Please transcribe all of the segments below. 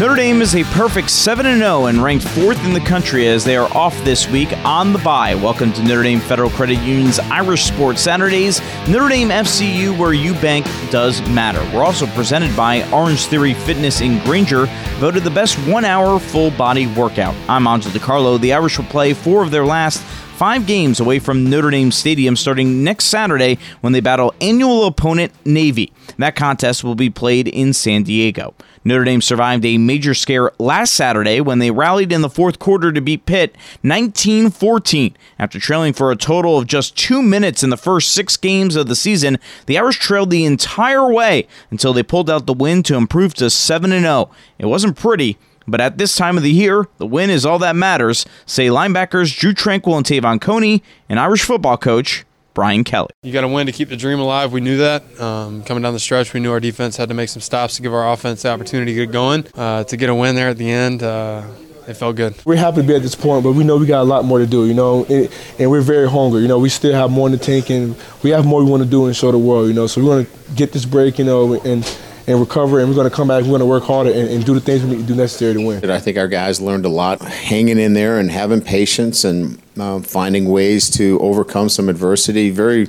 Notre Dame is a perfect 7 0 and ranked fourth in the country as they are off this week on the bye. Welcome to Notre Dame Federal Credit Union's Irish Sports Saturdays, Notre Dame FCU, where you bank does matter. We're also presented by Orange Theory Fitness in Granger, voted the best one hour full body workout. I'm Angelo DiCarlo. The Irish will play four of their last five games away from Notre Dame Stadium starting next Saturday when they battle annual opponent Navy. That contest will be played in San Diego. Notre Dame survived a major scare last Saturday when they rallied in the fourth quarter to beat Pitt 19 14. After trailing for a total of just two minutes in the first six games of the season, the Irish trailed the entire way until they pulled out the win to improve to 7 0. It wasn't pretty, but at this time of the year, the win is all that matters, say linebackers Drew Tranquill and Te'von Coney, and Irish football coach Brian Kelly. You got to win to keep the dream alive. We knew that. Um, coming down the stretch, we knew our defense had to make some stops to give our offense the opportunity to get going. Uh, to get a win there at the end, uh, it felt good. We're happy to be at this point, but we know we got a lot more to do, you know, and, and we're very hungry. You know, we still have more in the tank, and we have more we want to do and show the world, you know. So we want to get this break, you know, and and recover, and we're going to come back. We're going to work harder and, and, do the things we need to do necessary to win. And I think our guys learned a lot, hanging in there and having patience and uh, finding ways to overcome some adversity. Very,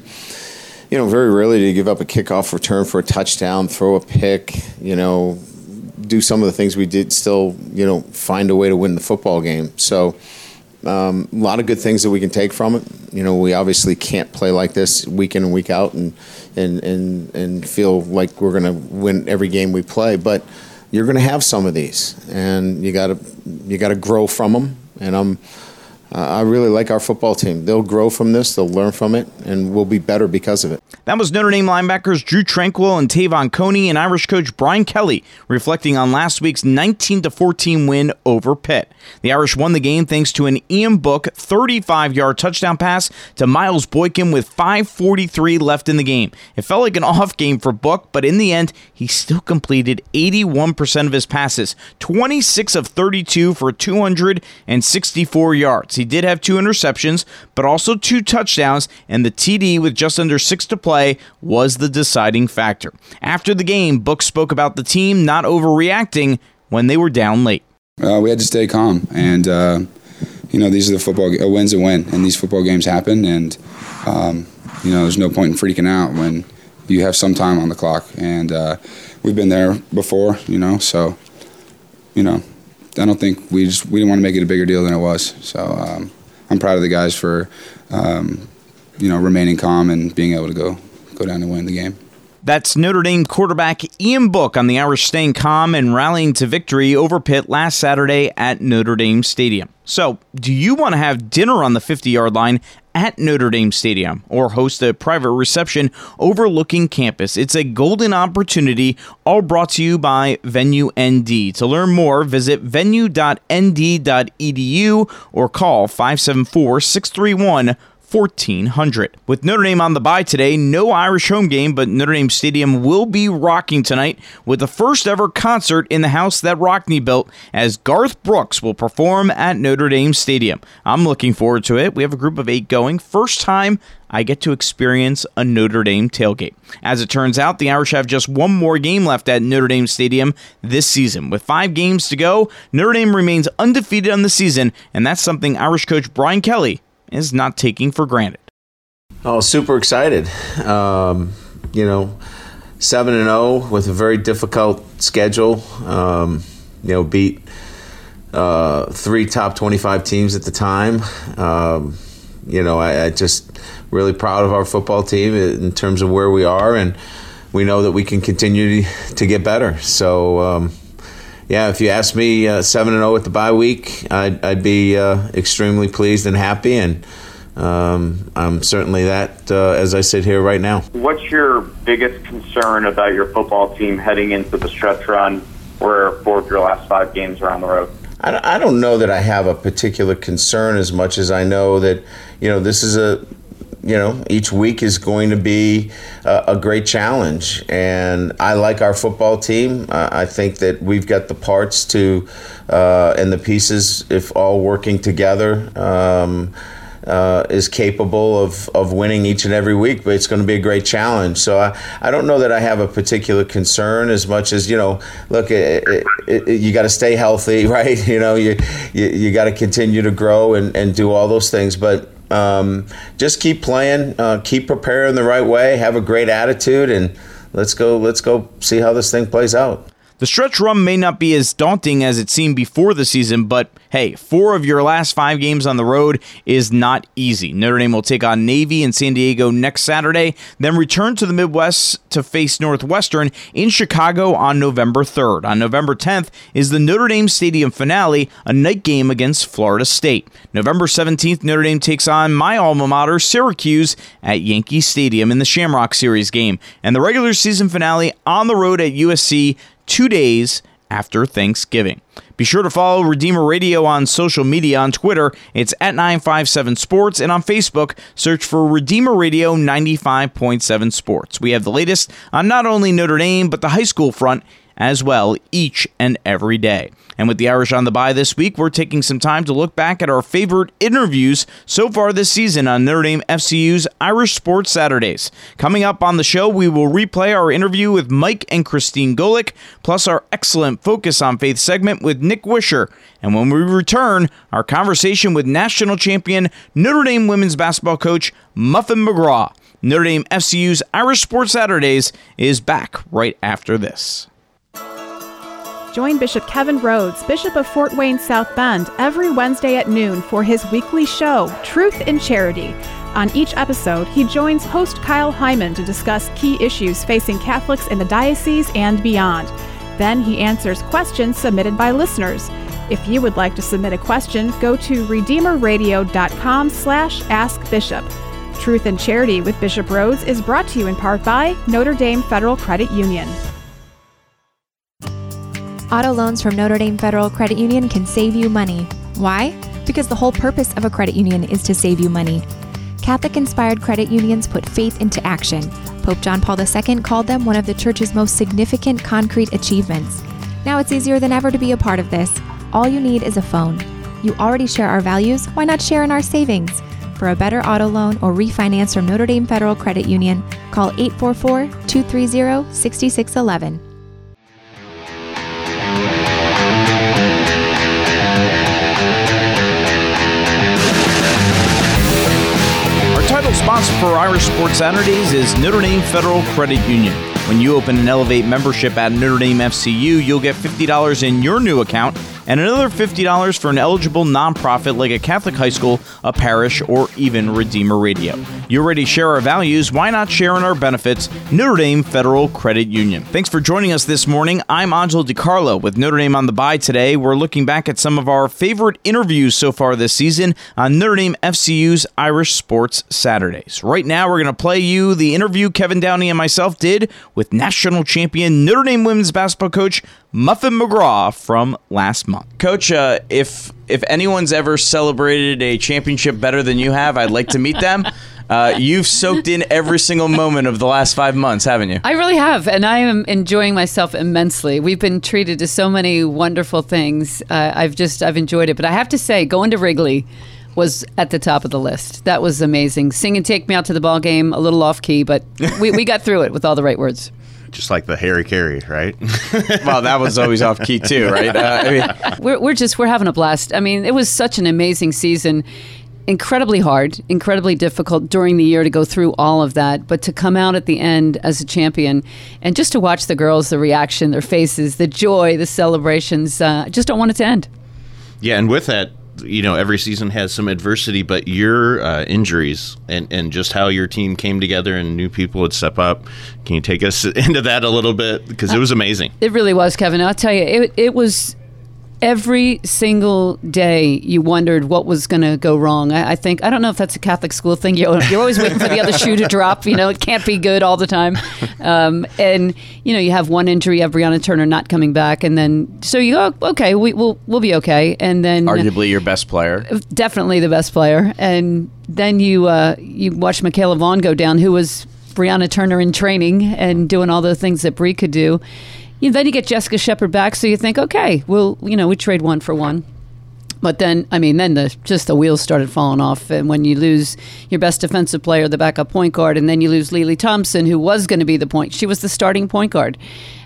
you know, very rarely to give up a kickoff return for a touchdown, throw a pick, you know, do some of the things we did. Still, you know, find a way to win the football game. So. Um, a lot of good things that we can take from it. You know, we obviously can't play like this week in and week out and and and, and feel like we're going to win every game we play. But you're going to have some of these, and you got to you got to grow from them. And I'm uh, I really like our football team. They'll grow from this, they'll learn from it, and we'll be better because of it. That was Notre Dame linebackers Drew Tranquill and Te'von Coney and Irish coach Brian Kelly reflecting on last week's 19 14 win over Pitt. The Irish won the game thanks to an Ian Book 35 yard touchdown pass to Miles Boykin with 5.43 left in the game. It felt like an off game for Book, but in the end, he still completed 81% of his passes, 26 of 32 for 264 yards. He did have two interceptions, but also two touchdowns, and the TD with just under six to play was the deciding factor. After the game, Book spoke about the team not overreacting when they were down late. Uh, we had to stay calm, and uh, you know these are the football a win's a win, and these football games happen, and um, you know there's no point in freaking out when you have some time on the clock, and uh, we've been there before, you know, so you know I don't think we just we didn't want to make it a bigger deal than it was. So um, I'm proud of the guys for um, you know remaining calm and being able to go go down and win the game. That's Notre Dame quarterback Ian Book on the Irish staying calm and rallying to victory over Pitt last Saturday at Notre Dame Stadium. So, do you want to have dinner on the 50 yard line at Notre Dame Stadium or host a private reception overlooking campus. It's a golden opportunity, all brought to you by Venue ND. To learn more, visit venue.nd.edu or call 574 631 1400. With Notre Dame on the bye today, no Irish home game, but Notre Dame Stadium will be rocking tonight with the first ever concert in the house that Rockne built as Garth Brooks will perform at Notre Dame Stadium. I'm looking forward to it. We have a group of eight going. First time I get to experience a Notre Dame tailgate. As it turns out, the Irish have just one more game left at Notre Dame Stadium this season. With five games to go, Notre Dame remains undefeated on the season, and that's something Irish coach Brian Kelly is not taking for granted. Oh, super excited. Um, you know, 7 and 0 with a very difficult schedule. Um, you know, beat uh, three top 25 teams at the time. Um, you know, I, I, just really proud of our football team in terms of where we are, and we know that we can continue to, get better. So, um, yeah, if you ask me, uh, seven and zero oh at the bye week, I'd, I'd be uh, extremely pleased and happy, and um, I'm certainly that uh, as I sit here right now. What's your biggest concern about your football team heading into the stretch run, where four of your last five games are on the road? I don't know that I have a particular concern as much as I know that you know this is a you know, each week is going to be a, a great challenge. And I like our football team. Uh, I think that we've got the parts to uh, and the pieces, if all working together, um, uh, is capable of, of winning each and every week, but it's going to be a great challenge. So I, I don't know that I have a particular concern as much as, you know, look, it, it, it, you got to stay healthy, right? You know, you, you, you got to continue to grow and, and do all those things. But um, just keep playing, uh, keep preparing the right way, have a great attitude, and let's go, let's go see how this thing plays out. The stretch run may not be as daunting as it seemed before the season, but hey, four of your last five games on the road is not easy. Notre Dame will take on Navy in San Diego next Saturday, then return to the Midwest to face Northwestern in Chicago on November 3rd. On November 10th is the Notre Dame Stadium finale, a night game against Florida State. November 17th, Notre Dame takes on my alma mater, Syracuse, at Yankee Stadium in the Shamrock Series game, and the regular season finale on the road at USC two days after Thanksgiving. Be sure to follow Redeemer Radio on social media on Twitter. It's at 957 Sports, and on Facebook, search for Redeemer Radio 95.7 Sports. We have the latest on not only Notre Dame, but the high school front as well each and every day. And with the Irish on the bye this week, we're taking some time to look back at our favorite interviews so far this season on Notre Dame FCU's Irish Sports Saturdays. Coming up on the show, we will replay our interview with Mike and Christine Golic, plus our excellent Focus on Faith segment with Nick Weishar. And when we return, our conversation with national champion Notre Dame women's basketball coach Muffet McGraw. Notre Dame FCU's Irish Sports Saturdays is back right after this. Join Bishop Kevin Rhoades, Bishop of Fort Wayne South Bend, every Wednesday at noon for his weekly show, Truth in Charity. On each episode, he joins host Kyle Hyman to discuss key issues facing Catholics in the diocese and beyond. Then he answers questions submitted by listeners. If you would like to submit a question, go to redeemerradio.com slash askbishop. Truth and Charity with Bishop Rhoades is brought to you in part by Notre Dame Federal Credit Union. Auto loans from Notre Dame Federal Credit Union can save you money. Why? Because the whole purpose of a credit union is to save you money. Catholic inspired credit unions put faith into action. Pope John Paul II called them one of the church's most significant concrete achievements. Now it's easier than ever to be a part of this. All you need is a phone. You already share our values, why not share in our savings? For a better auto loan or refinance from Notre Dame Federal Credit Union, call 844 230 6611. Sponsor for Irish Sports Saturdays is Notre Dame Federal Credit Union. When you open an Elevate membership at Notre Dame FCU, you'll get $50 in your new account and another $50 for an eligible nonprofit like a Catholic high school, a parish, or even Redeemer Radio. You already share our values, why not share in our benefits? Notre Dame Federal Credit Union. Thanks for joining us this morning. I'm Angelo DiCarlo with Notre Dame on the bye today. We're looking back at some of our favorite interviews so far this season on Notre Dame FCU's Irish Sports Saturdays. Right now, we're going to play you the interview Kevin Downey and myself did with national champion Notre Dame women's basketball coach Muffet McGraw from last month. Coach, uh, if if anyone's ever celebrated a championship better than you have, I'd like to meet them. Uh, you've soaked in every single moment of the last five months, haven't you? I really have, and I am enjoying myself immensely. We've been treated to so many wonderful things. Uh, I've just I've enjoyed it, but I have to say, going to Wrigley was at the top of the list. That was amazing. Sing and take me out to the ball game, a little off key, but we, we got through it with all the right words just like the Harry Caray, right? well, that was always off key too, right? Uh, I mean, we're we're just we're having a blast. I mean, it was such an amazing season. Incredibly hard, incredibly difficult during the year to go through all of that, but to come out at the end as a champion and just to watch the girls, the reaction, their faces, the joy, the celebrations, uh, I just don't want it to end. Yeah, and with that, you know every season has some adversity, but your uh, injuries and and just how your team came together and new people would step up. Can you take us into that a little bit because it was amazing? It really was, Kevin. I'll tell you, it it was every single day you wondered what was going to go wrong. I, I, think I don't know if that's a Catholic school thing. You're, you're always waiting for the other shoe to drop. You know, it can't be good all the time. Um, and you know, you have one injury, you have Brianna Turner not coming back, and then so you go, okay, we, will we'll be okay. And then arguably your best player, definitely the best player. And then you uh, you watch Michaela Vaughn go down, who was Brianna Turner in training and doing all the things that Brie could do then you get Jessica Shepard back, so you think, okay, well, you know, we trade one for one. But then, I mean, then the just the wheels started falling off, and when you lose your best defensive player, the backup point guard, and then you lose Lili Thompson, who was going to be the point, she was the starting point guard.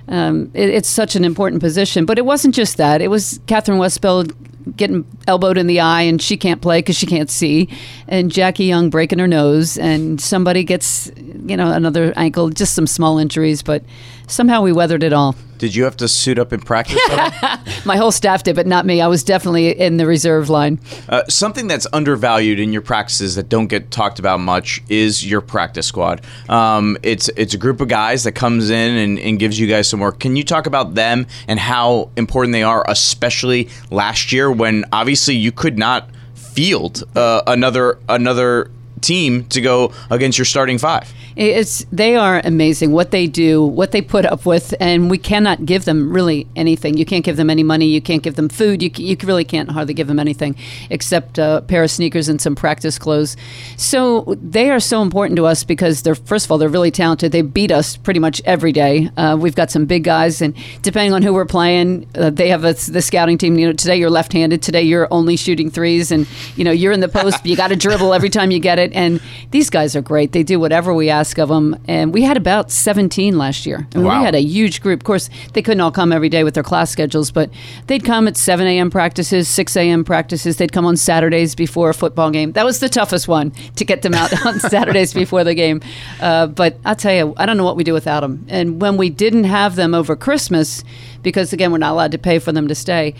Um, it, it's such an important position, but it wasn't just that. It was Kathryn Westbeld getting elbowed in the eye and she can't play because she can't see, and Jackie Young breaking her nose, and somebody gets, you know, another ankle, just some small injuries, but somehow we weathered it all. Did you have to suit up in practice? My whole staff did, but not me. I was definitely in the reserve line. Uh, something that's undervalued in your practices that don't get talked about much is your practice squad. Um, it's it's a group of guys that comes in and, and gives you guys some work. Can you talk about them and how important they are, especially last year when obviously you could not field uh, another another team to go against your starting five? It's they are amazing what they do, what they put up with, and we cannot give them really anything. You can't give them any money. You can't give them food. You you really can't hardly give them anything except a pair of sneakers and some practice clothes. So they are so important to us because they're first of all they're really talented. They beat us pretty much every day. Uh, we've got some big guys, and depending on who we're playing, uh, they have a, the scouting team. You know, today you're left-handed. Today you're only shooting threes, and you know you're in the post. you got to dribble every time you get it. And these guys are great. They do whatever we ask of them. And we had about 17 last year. I mean, Wow. We had a huge group. Of course, they couldn't all come every day with their class schedules, but they'd come at 7 a.m. practices, 6 a.m. practices. They'd come on Saturdays before a football game. That was the toughest one to get them out on Saturdays before the game. Uh, but I'll tell you, I don't know what we do without them. And when we didn't have them over Christmas, because again, we're not allowed to pay for them to stay,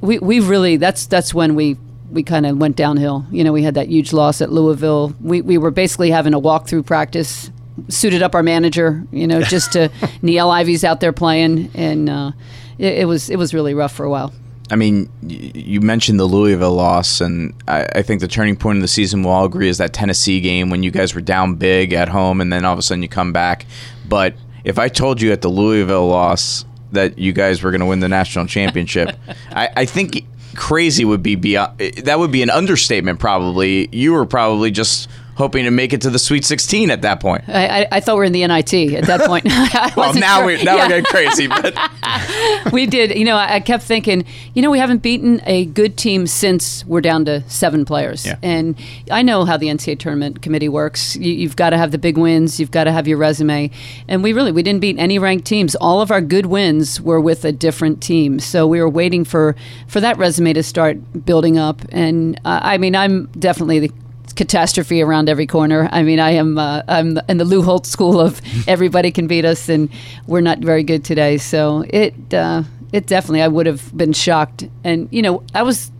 we, we really that's that's when we we kind of went downhill. You know, we had that huge loss at Louisville. We we were basically having a walkthrough practice, suited up our manager, you know, just to Niele Ivey's out there playing, and uh, it, it was it was really rough for a while. I mean, you mentioned the Louisville loss, and I, I think the turning point of the season we'll all agree is that Tennessee game when you guys were down big at home, and then all of a sudden you come back. But if I told you at the Louisville loss that you guys were going to win the national championship, I, I think crazy would be beyond. That would be an understatement. Probably you were probably just hoping to make it to the Sweet 16 at that point. I, I, I thought we were in the NIT at that point. Well, now sure. we now Yeah. we're getting crazy, but we did. You know, I, I kept thinking, you know, we haven't beaten a good team since we're down to seven players. Yeah. And I know how the NCAA tournament committee works. You, you've got to have the big wins. You've got to have your resume. And we really we didn't beat any ranked teams. All of our good wins were with a different team. So we were waiting for for that resume to start building up. And uh, I mean, I'm definitely the catastrophe around every corner. I mean, I am uh, I'm in the Lou Holtz school of everybody can beat us, and we're not very good today. So it uh, it definitely I would have been shocked, and you know I was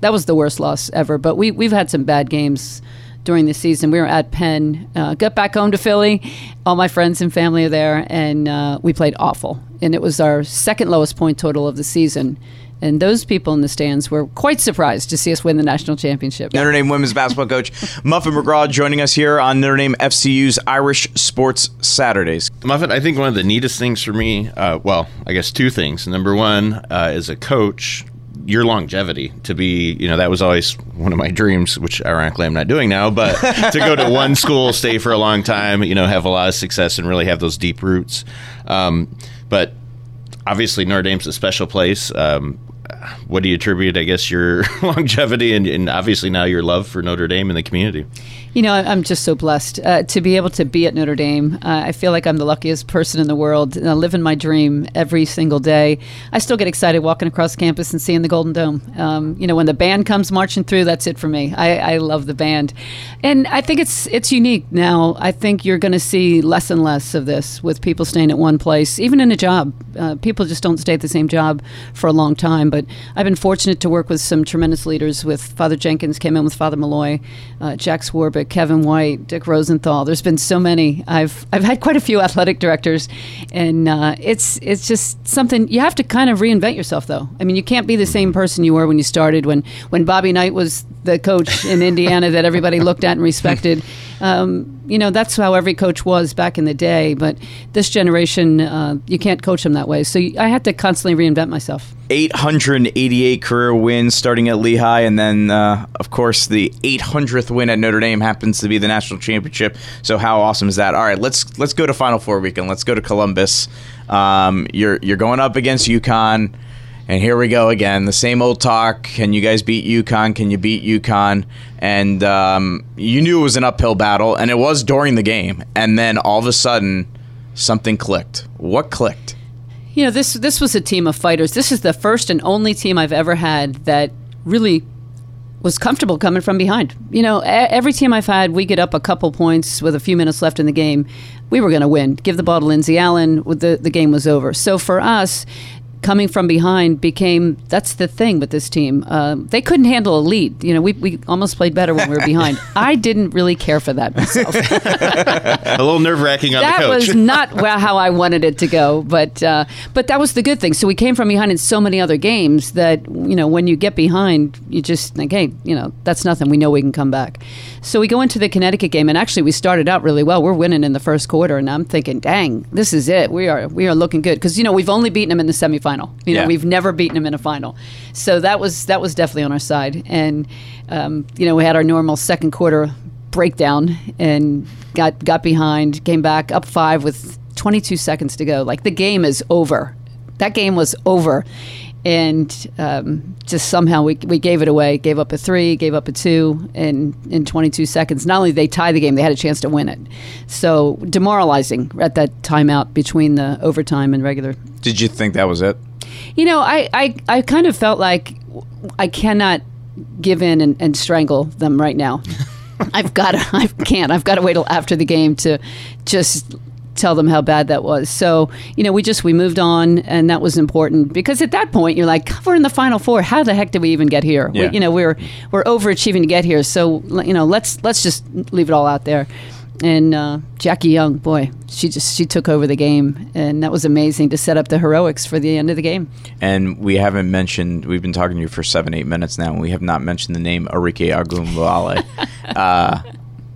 that was the worst loss ever. But we we've had some bad games during the season. We were at Penn, uh, got back home to Philly. All my friends and family are there, and uh, we played awful. And it was our second lowest point total of the season. And those people in the stands were quite surprised to see us win the national championship. Notre Dame women's basketball coach Muffet McGraw joining us here on Notre Dame FCU's Irish Sports Saturdays. Muffet, I think one of the neatest things for me, uh, well, I guess two things. Number one, uh, as a coach, your longevity to be, you know, that was always one of my dreams, which ironically I'm not doing now, but to go to one school, stay for a long time, you know, have a lot of success and really have those deep roots. Um, but obviously, Notre Dame's a special place. Um, what do you attribute, I guess, your longevity and, and obviously now your love for Notre Dame and the community? You know, I'm just so blessed uh, to be able to be at Notre Dame. Uh, I feel like I'm the luckiest person in the world. And I live in my dream every single day. I still get excited walking across campus and seeing the Golden Dome. Um, you know, when the band comes marching through, that's it for me. I, I love the band, and I think it's it's unique now. I think you're going to see less and less of this with people staying at one place, even in a job. Uh, people just don't stay at the same job for a long time. But I've been fortunate to work with some tremendous leaders. With Father Jenkins, came in with Father Malloy, uh, Jack Kevin White, Dick Rosenthal. There's been so many. I've I've had quite a few athletic directors, and uh, it's it's just something you have to kind of reinvent yourself. Though I mean, you can't be the same person you were when you started. When when Bobby Knight was the coach in Indiana that everybody looked at and respected. Um, you know that's how every coach was back in the day. But this generation, uh, you can't coach them that way. So I had to constantly reinvent myself. 888 career wins starting at Lehigh, and then, uh, of course, the 800th win at Notre Dame happens to be the national championship. So how awesome is that? All right, let's let's go to Final Four weekend. Let's go to Columbus. Um, you're you're going up against UConn, And here we go again, the same old talk. Can you guys beat UConn? Can you beat UConn? And um, you knew it was an uphill battle, and it was during the game. And then all of a sudden, something clicked. What clicked? You know, this this was a team of fighters. This is the first and only team I've ever had that really was comfortable coming from behind. You know, every team I've had, we get up a couple points with a few minutes left in the game. We were going to win. Give the ball to Lindsay Allen. The the game was over. So for us, coming from behind became that's the thing with this team. Uh, they couldn't handle a lead. You know, we, we almost played better when we were behind. I didn't really care for that myself. a little nerve wracking on that the coach. was not how I wanted it to go, but uh, but that was the good thing. So we came from behind in so many other games that you know when you get behind, you just think, hey, you know, that's nothing. We know we can come back. So we go into the Connecticut game, and actually we started out really well. We're winning in the first quarter, and I'm thinking, dang, this is it. We are we are looking good because you know we've only beaten them in the semifinal. You know, yeah. we've never beaten them in a final. So that was that was definitely on our side, and um, you know we had our normal second quarter breakdown and got got behind, came back up five with 22 seconds to go. Like the game is over. That game was over and um, just somehow we, we gave it away. Gave up a three, gave up a two, and in 22 seconds, not only did they tie the game, they had a chance to win it. So demoralizing at that timeout between the overtime and regular. Did you think that was it? You know, I, I, I kind of felt like I cannot give in and, and strangle them right now. I've got to, I can't. I've got to wait till after the game to just tell them how bad that was. So, you know, we just we moved on, and that was important because at that point you're like, we're in the final four. How the heck did we even get here? Yeah. We, you know, we're we're overachieving to get here. So, you know, let's let's just leave it all out there. And uh, Jackie Young, boy, she just she took over the game, and that was amazing to set up the heroics for the end of the game. And we haven't mentioned we've been talking to you for seven eight minutes now, and we have not mentioned the name Arike Ogunbowale. uh,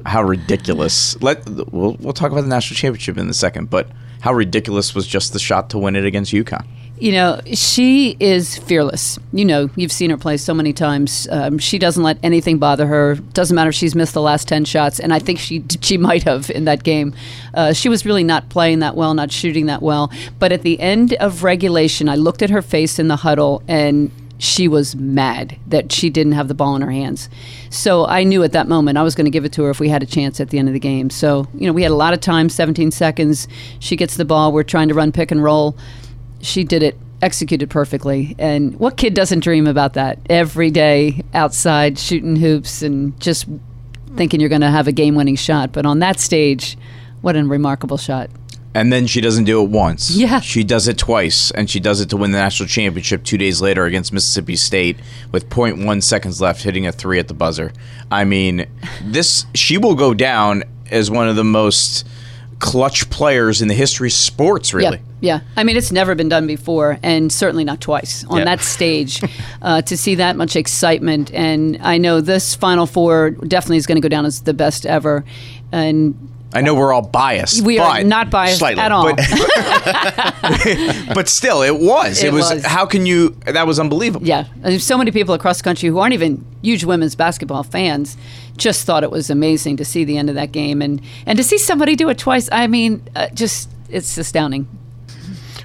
how ridiculous. Let we'll we'll talk about the national championship in a second, but how ridiculous was just the shot to win it against UConn? You know, she is fearless. You know, you've seen her play so many times. Um, she doesn't let anything bother her. Doesn't matter if she's missed the last ten shots, and I think she she might have in that game. Uh, she was really not playing that well, not shooting that well. But at the end of regulation, I looked at her face in the huddle, and she was mad that she didn't have the ball in her hands. So I knew at that moment I was going to give it to her if we had a chance at the end of the game. So, you know, we had a lot of time 17 seconds. She gets the ball. We're trying to run pick and roll. She did it executed perfectly. And what kid doesn't dream about that every day outside shooting hoops and just thinking you're going to have a game winning shot? But on that stage, what a remarkable shot. And then she doesn't do it once. Yeah. She does it twice, and she does it to win the national championship two days later against Mississippi State with 0.1 seconds left, hitting a three at the buzzer. I mean, this she will go down as one of the most clutch players in the history of sports, really. Yeah, yeah. I mean, it's never been done before, and certainly not twice on yeah. that stage. uh, to see that much excitement, and I know this Final Four definitely is going to go down as the best ever. And I know we're all biased. We are not biased slightly, at all. But, but, still, it was. It, it was, was, How can you? That was unbelievable. Yeah, there's so many people across the country who aren't even huge women's basketball fans. Just thought it was amazing to see the end of that game and and to see somebody do it twice. I mean, uh, just it's astounding.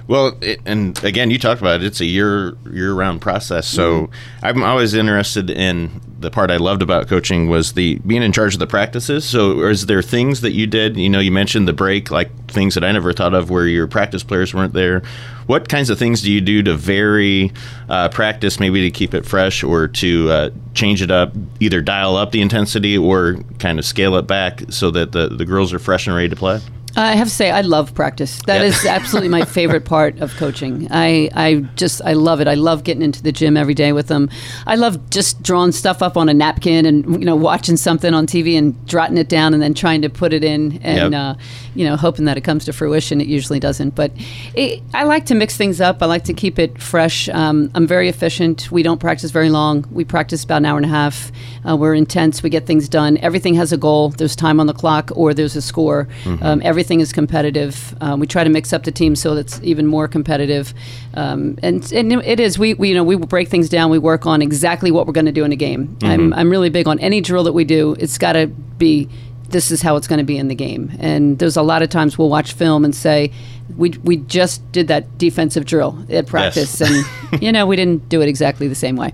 Well, it, and again, you talked about it. It's a year year round process. So mm-hmm. I'm always interested in the part I loved about coaching was the being in charge of the practices. So is there things that you did? You know, you mentioned the break, like things that I never thought of where your practice players weren't there. What kinds of things do you do to vary uh, practice, maybe to keep it fresh or to uh, change it up, either dial up the intensity or kind of scale it back so that the, the girls are fresh and ready to play? I have to say, I love practice. That yeah. is absolutely my favorite part of coaching. I, I just, I love it. I love getting into the gym every day with them. I love just drawing stuff up on a napkin and you know watching something on TV and jotting it down and then trying to put it in and yep. uh, you know hoping that it comes to fruition. It usually doesn't, but it, I like to mix things up. I like to keep it fresh. Um, I'm very efficient. We don't practice very long. We practice about an hour and a half. Uh, we're intense. We get things done. Everything has a goal. There's time on the clock or there's a score. Mm-hmm. Um, everything everything is competitive. Um, we try to mix up the team so it's even more competitive. Um, and and it is. We, we you know we break things down. We work on exactly what we're going to do in a game. Mm-hmm. I'm I'm really big on any drill that we do. It's got to be this is how it's going to be in the game. And there's a lot of times we'll watch film and say, we, we just did that defensive drill at practice, Yes. and you know we didn't do it exactly the same way.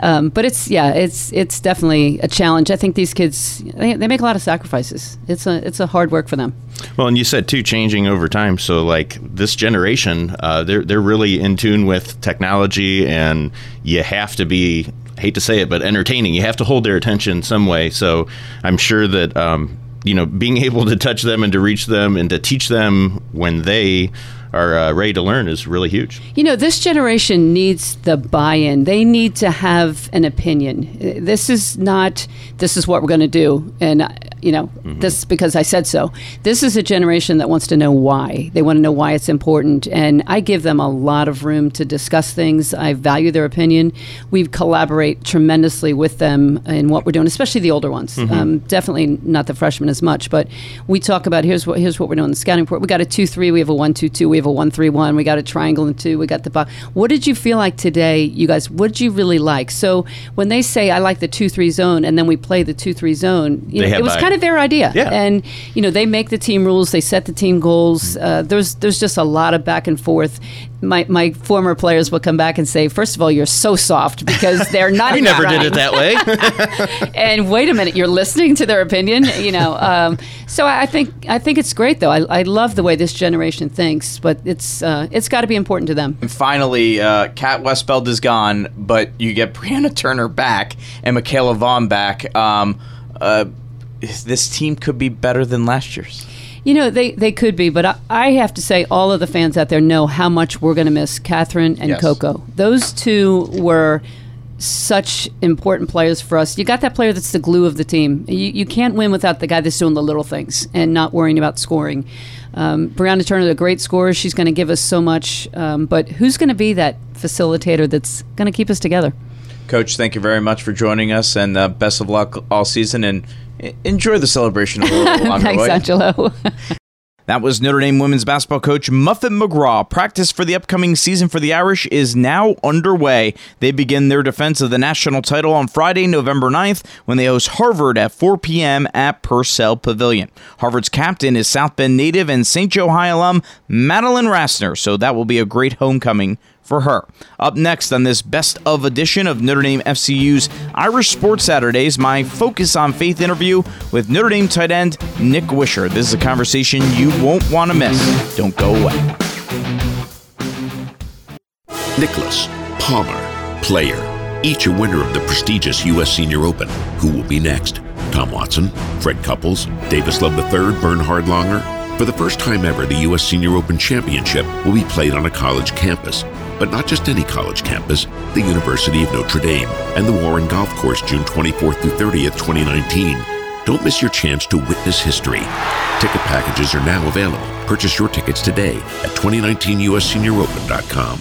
Um, but it's yeah, it's it's definitely a challenge. I think these kids they, they make a lot of sacrifices. It's a it's a hard work for them. Well, and you said too, changing over time. So, like this generation, uh, they're they're really in tune with technology, and you have to be. Hate to say it, but entertaining. You have to hold their attention some way. So, I'm sure that um, you know being able to touch them and to reach them and to teach them when they are uh, ready to learn is really huge. You know, this generation needs the buy in. They need to have an opinion. This is not, this is what we're going to do. And, you know, this because I said so. This is a generation that wants to know why. They want to know why it's important. And I give them a lot of room to discuss things. I value their opinion. We collaborate tremendously with them in what we're doing, especially the older ones. Um, definitely not the freshmen as much, but we talk about here's what here's what we're doing in the scouting report. We got a two three, we have a one two two, we have a one three one, we got a triangle and two, we got the box. What did you feel like today, you guys? What did you really like? So when they say I like the two three zone, and then we play the two three zone, you know, it was kind of their idea. Yeah. And you know, they make the team rules, they set the team goals. Uh, there's there's just a lot of back and forth. My my former players will come back and say, first of all, you're so soft because they're not. We never did it that way. and wait a minute, you're listening to their opinion, you know. Um, so I think I think it's great though. I, I love the way this generation thinks, but it's uh, it's got to be important to them. And finally, uh, Kat Westbeld is gone, but you get Brianna Turner back and Michaela Vaughn back. Um, uh, this team could be better than last year's. You know, they, they could be, but I, I have to say, all of the fans out there know how much we're going to miss Kathryn and Yes. Coco. Those two were such important players for us. You got that player that's the glue of the team. You, you can't win without the guy that's doing the little things and not worrying about scoring. Um, Brianna Turner, a great scorer. She's going to give us so much. Um, but who's going to be that facilitator that's going to keep us together? Coach, thank you very much for joining us, and uh, best of luck all season. And enjoy the celebration a little longer. Thanks. Angelo. That was Notre Dame women's basketball coach Muffet McGraw. Practice for the upcoming season for the Irish is now underway. They begin their defense of the national title on Friday, November 9th, when they host Harvard at 4 p.m. at Purcell Pavilion. Harvard's captain is South Bend native and St. Joe High alum Madeline Rassner, so that will be a great homecoming for her. Up next on this best of edition of Notre Dame FCU's Irish Sports Saturdays, my Focus on Faith interview with Notre Dame tight end Nick Weishar. This is a conversation you won't want to miss. Don't go away. Nicklaus, Palmer, Player, each a winner of the prestigious U.S. Senior Open. Who will be next? Tom Watson, Fred Couples, Davis Love III, Bernhard Langer. For the first time ever, the U.S. Senior Open Championship will be played on a college campus. But not just any college campus, the University of Notre Dame and the Warren Golf Course, June 24th through 30th, 2019. Don't miss your chance to witness history. Ticket packages are now available. Purchase your tickets today at 2019USSeniorOpen.com.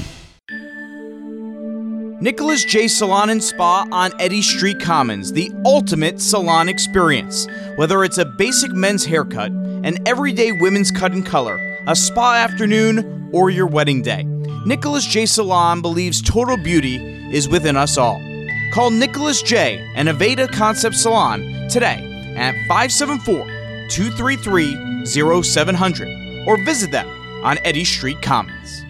Nicholas J. Salon and Spa on Eddy Street Commons, the ultimate salon experience. Whether it's a basic men's haircut, an everyday women's cut and color, a spa afternoon, or your wedding day, Nicholas J. Salon believes total beauty is within us all. Call Nicholas J. and Aveda Concept Salon today at 574 233 0700 or visit them on Eddy Street Commons.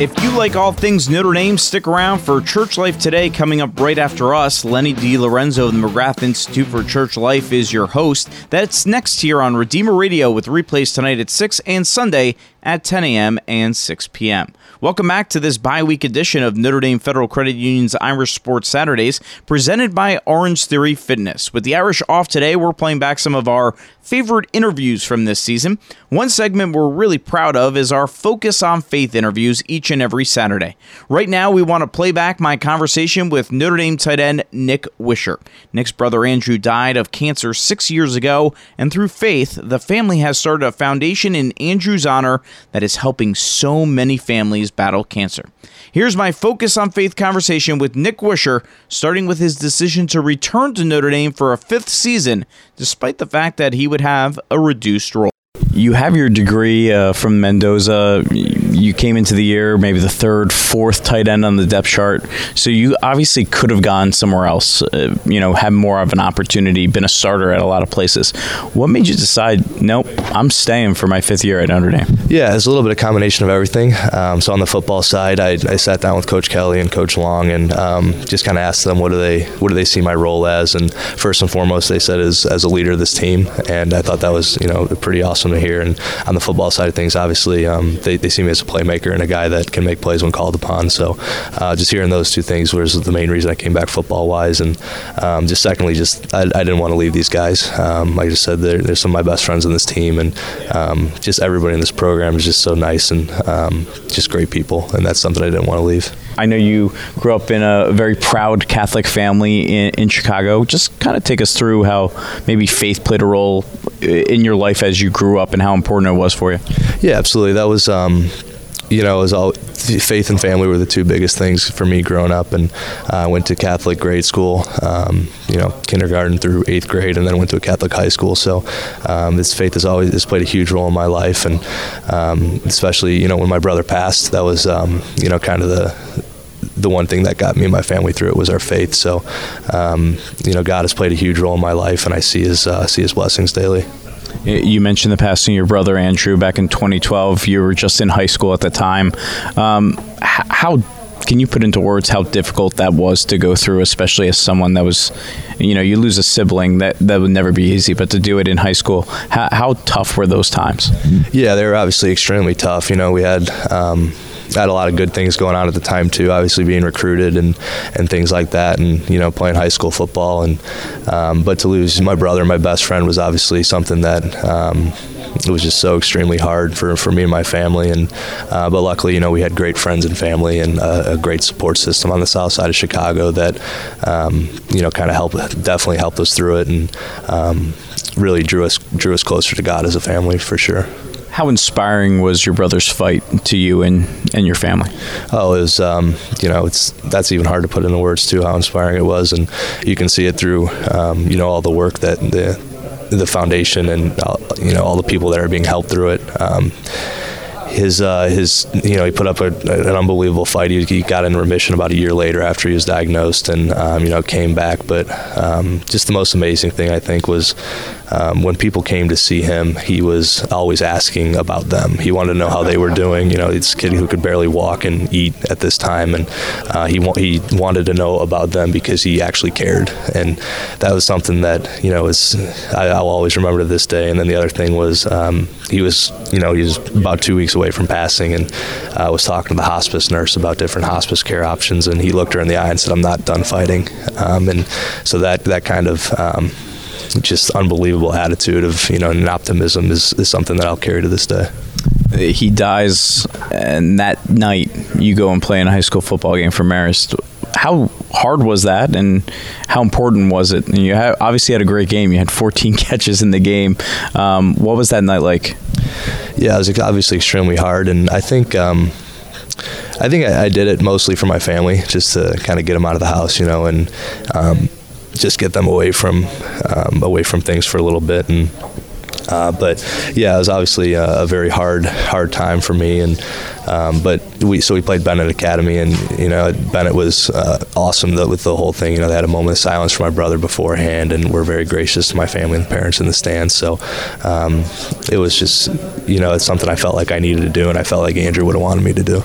If you like all things Notre Dame, stick around for Church Life Today coming up right after us. Lenny DeLorenzo of the McGrath Institute for Church Life is your host. That's next here on Redeemer Radio with replays tonight at 6 and Sunday at 10 a.m. and 6 p.m. Welcome back to this bye week edition of Notre Dame Federal Credit Union's Irish Sports Saturdays, presented by Orange Theory Fitness. With the Irish off today, we're playing back some of our favorite interviews from this season. One segment we're really proud of is our Focus on Faith interviews each and every Saturday. Right now, we want to play back my conversation with Notre Dame tight end Nick Weishar. Nick's brother Andrew died of cancer six years ago, and through faith, the family has started a foundation in Andrew's honor that is helping so many families battle cancer. Here's my Focus on Faith conversation with Nick Weishar, starting with his decision to return to Notre Dame for a fifth season, despite the fact that he would have a reduced role. You have your degree uh, from Mendoza. you came into the year maybe the third, fourth tight end on the depth chart. So you obviously could have gone somewhere else, uh, you know, had more of an opportunity, been a starter at a lot of places. What made you decide, nope, I'm staying for my fifth year at Notre Dame? Yeah, it's a little bit of a combination of everything. Um, so on the football side, I, I, sat down with Coach Kelly and Coach Long and um, just kind of asked them what do they what do they see my role as. And first and foremost, they said as, as a leader of this team, and I thought that was you know pretty awesome to hear. And on the football side of things, obviously, um, they, they see me as a playmaker and a guy that can make plays when called upon. So uh, just hearing those two things was the main reason I came back football wise. And um, just secondly, just I, I, didn't want to leave these guys. Um, like I just said, they're, they're, some of my best friends in this team, and um, just everybody in this program is just so nice and um, just great people. And that's something I didn't want to leave. I know you grew up in a very proud Catholic family in, in Chicago. Just kind of take us through how maybe faith played a role in your life as you grew up and how important it was for you. Yeah, absolutely. That was. Um, you know, it was all faith and family were the two biggest things for me growing up, and I uh, went to Catholic grade school, um, you know, kindergarten through eighth grade, and then went to a Catholic high school. So um, this faith has always has played a huge role in my life, and um, especially you know when my brother passed, that was um, you know kind of the the one thing that got me and my family through it was our faith. So, um, you know, God has played a huge role in my life, and I see His uh, see His blessings daily. You mentioned the passing of your brother Andrew back in 2012. You were just in high school at the time. Um, how can you put into words how difficult that was to go through, especially as someone that was, you know, you lose a sibling that that would never be easy, but to do it in high school, how, how tough were those times? Yeah, they were obviously extremely tough. You know, we had. Um, had a lot of good things going on at the time too. Obviously, being recruited and and things like that, and you know, playing high school football. And um, but to lose my brother, my best friend, was obviously something that. Um, it was just so extremely hard for, for me and my family, and uh, but luckily, you know, we had great friends and family and a, a great support system on the south side of Chicago that um, you know kind of helped, definitely helped us through it, and um, really drew us drew us closer to God as a family for sure. How inspiring was your brother's fight to you and, and your family? Oh, it was, um, you know, it's that's even hard to put into words too. How inspiring it was, and you can see it through, um, you know, all the work that the the foundation and uh, you know all the people that are being helped through it. Um, his uh, his you know he put up a, an unbelievable fight. He, he, got in remission about a year later after he was diagnosed, and um, you know came back. But um, just the most amazing thing I think was um, when people came to see him, he was always asking about them. He wanted to know how they were doing. You know, this kid who could barely walk and eat at this time, and uh, he wa- he wanted to know about them because he actually cared, and that was something that you know is I, will always remember to this day. And then the other thing was um, he was you know he was about two weeks away from passing, and I uh, was talking to the hospice nurse about different hospice care options, and he looked her in the eye and said, "I'm not done fighting," um, and so that that kind of um, just unbelievable attitude of you know and optimism is, is something that I'll carry to this day. He dies, and that night you go and play in a high school football game for Marist. How hard was that, and how important was it? And you obviously had a great game. You had 14 catches in the game. Um, what was that night like? Yeah, it was obviously extremely hard, and I think. Um, I think I, I, did it mostly for my family, just to kind of get them out of the house, you know, and um, just get them away from um, away from things for a little bit and uh, but yeah, it was obviously a, a, very hard hard time for me. And um, but we so we played Benet Academy, and you know Benet was uh, awesome the, with the whole thing. You know they had a moment of silence for my brother beforehand, and were very gracious to my family and parents in the stands. So um, it was just you know it's something I felt like I needed to do, and I felt like Andrew would have wanted me to do.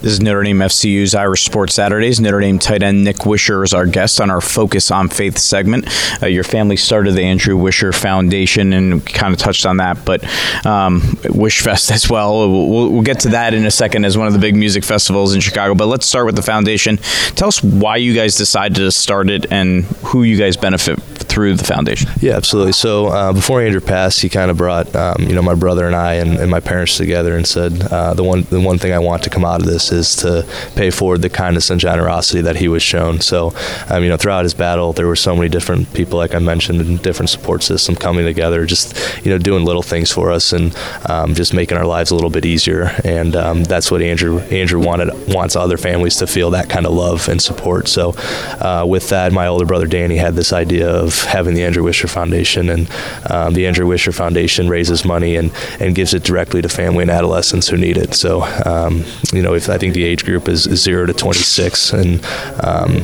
This is Notre Dame FCU's Irish Sports Saturdays. Notre Dame tight end Nick Weishar is our guest on our Focus on Faith segment. Uh, your family started the Andrew Weishar Foundation and kind of touched on that, but um, WeishFest as well. We'll, we'll, get to that in a second as one of the big music festivals in Chicago. But let's start with the foundation. Tell us why you guys decided to start it and who you guys benefit through the foundation. Yeah, absolutely. So uh, before Andrew passed, he kind of brought um, you know my brother and I and, and, my parents together and said uh, the one the one thing I want to come out of this is to pay forward the kindness and generosity that he was shown. So, um, you know, throughout his battle, there were so many different people, like I mentioned, in different support systems coming together, just you know, doing little things for us and um, just making our lives a little bit easier. And um, that's what Andrew Andrew wanted wants other families to feel that kind of love and support. So, uh, with that, my older brother Danny had this idea of having the Andrew Weishar Foundation, and um, the Andrew Weishar Foundation raises money and and gives it directly to family and adolescents who need it. So, um, you know, if I think the age group is, is zero to 26, and um,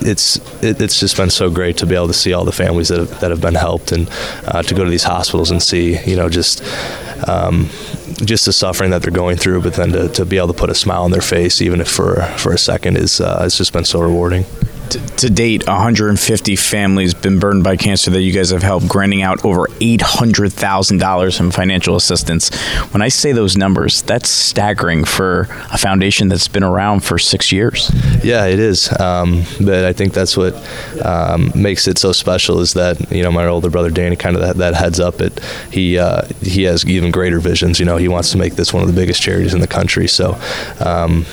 it's it, it's just been so great to be able to see all the families that have, that have been helped and uh, to go to these hospitals and see you know just um, just the suffering that they're going through, but then to, to be able to put a smile on their face, even if for for a second, is uh, it's just been so rewarding to, date, 150 families been burned by cancer that you guys have helped, granting out over $800,000 in financial assistance. When I say those numbers, that's staggering for a foundation that's been around for six years. Yeah, it is. Um, but I think that's what um, makes it so special is that you know my older brother Danny kind of that, that heads up it. He uh, he has even greater visions. You know, he wants to make this one of the biggest charities in the country. So um,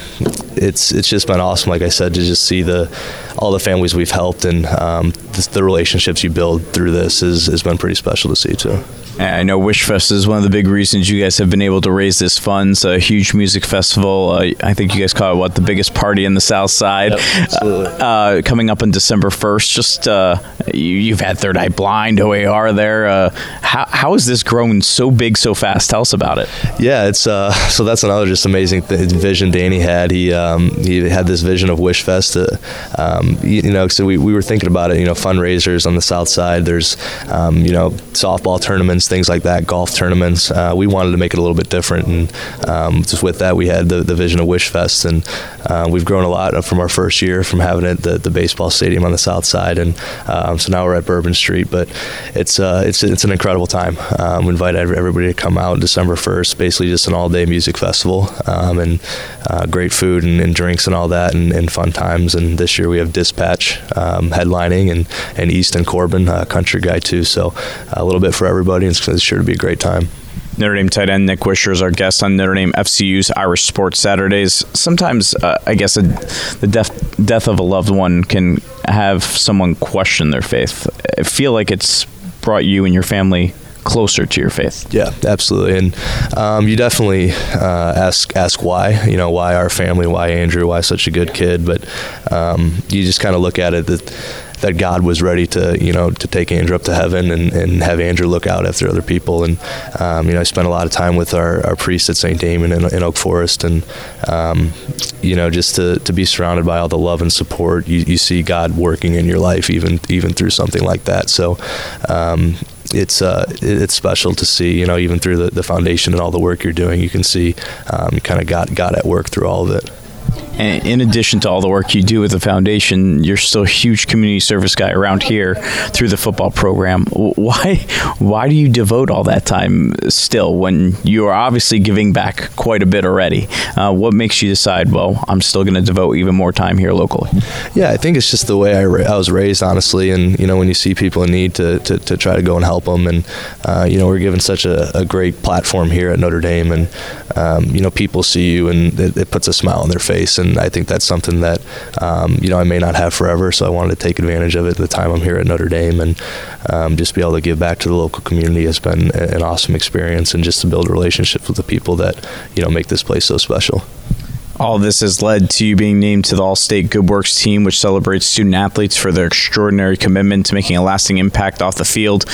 it's it's just been awesome. Like I said, to just see the all the families we've helped and um, the, the, relationships you build through this is, has been pretty special to see too. I know WeishFest is one of the big reasons you guys have been able to raise this funds. A huge music festival. Uh, I think you guys call it what the biggest party in the South Side. Yep, absolutely. Uh, uh, coming up on December first. Just uh, you, have had Third Eye Blind, OAR there. Uh, how how has this grown so big so fast? Tell us about it. Yeah, it's uh, so that's another just amazing th- vision Danny had. He um, he had this vision of WeishFest. To, um, you, know, so we, we were thinking about it. You know, fundraisers on the South Side. There's um, you know softball tournaments things like that, golf tournaments. Uh, we wanted to make it a little bit different, and um, just with that, we had the, the vision of WeishFest, and uh, we've grown a lot from our first year from having it the, the baseball stadium on the south side, and um, so now we're at Bourbon Street. But it's uh, it's it's an incredible time. Um, we invite everybody to come out December first. Basically, just an all day music festival um, and uh, great food and, and, drinks and all that, and, and, fun times. And this year we have Dispatch um, headlining and and Easton Corbin, country guy too. So a little bit for everybody. It's, it's sure to be a great time. Notre Dame tight end Nick Weishar is our guest on Notre Dame FCU's Irish Sports Saturdays. Sometimes, uh, I guess, a, the death death of a loved one can have someone question their faith. I feel like it's brought you and your family closer to your faith. Yeah, absolutely, and um, you definitely uh, ask ask why. You know, why our family, why Andrew, why such a good kid. But um, you just kind of look at it that that God was ready to, you know, to take Andrew up to heaven and, and have Andrew look out after other people. And, um, you know, I spent a lot of time with our, our priest at St. Damian in, in, Oak Forest. And, um, you know, just to, to be surrounded by all the love and support, you, you see God working in your life, even, even through something like that. So, um, it's uh, it's special to see, you know, even through the, the foundation and all the work you're doing, you can see um, kind of God, God at work through all of it. And in addition to all the work you do with the foundation, you're still a huge community service guy around here through the football program. Why why do you devote all that time still when you are obviously giving back quite a bit already? Uh, what makes you decide, well, I'm still going to devote even more time here locally? Yeah, I think it's just the way I, ra- I was raised, honestly. And, you know, when you see people in need to, to, to try to go and help them. And, uh, you know, we're given such a, a, great platform here at Notre Dame. And, um, you know, people see you and it, it puts a smile on their face. And, and I think that's something that um, you know I may not have forever. So I wanted to take advantage of it the time I'm here at Notre Dame, and um, just be able to give back to the local community has been an awesome experience, and just to build relationships with the people that you know make this place so special. All this has led to you being named to the All State Good Works team, which celebrates student athletes for their extraordinary commitment to making a lasting impact off the field.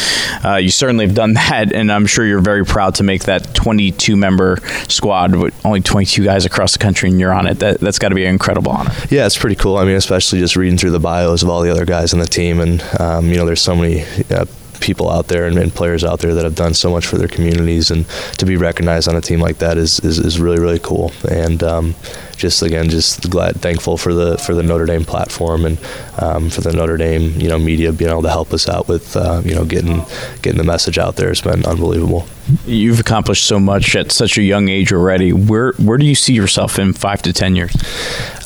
Uh, you certainly have done that, and I'm sure you're very proud to make that 22 member squad with only 22 guys across the country, and you're on it. That, that's got to be an incredible honor. Yeah, it's pretty cool. I mean, especially just reading through the bios of all the other guys on the team, and um, you know, there's so many. Uh, people out there and, and, players out there that have done so much for their communities, and to be recognized on a team like that is is, is really really cool. And um, just again, just glad, thankful for the for the Notre Dame platform and um, for the Notre Dame you know media being able to help us out with uh, you know getting getting the message out there has been unbelievable. You've accomplished so much at such a young age already. Where where do you see yourself in five to ten years?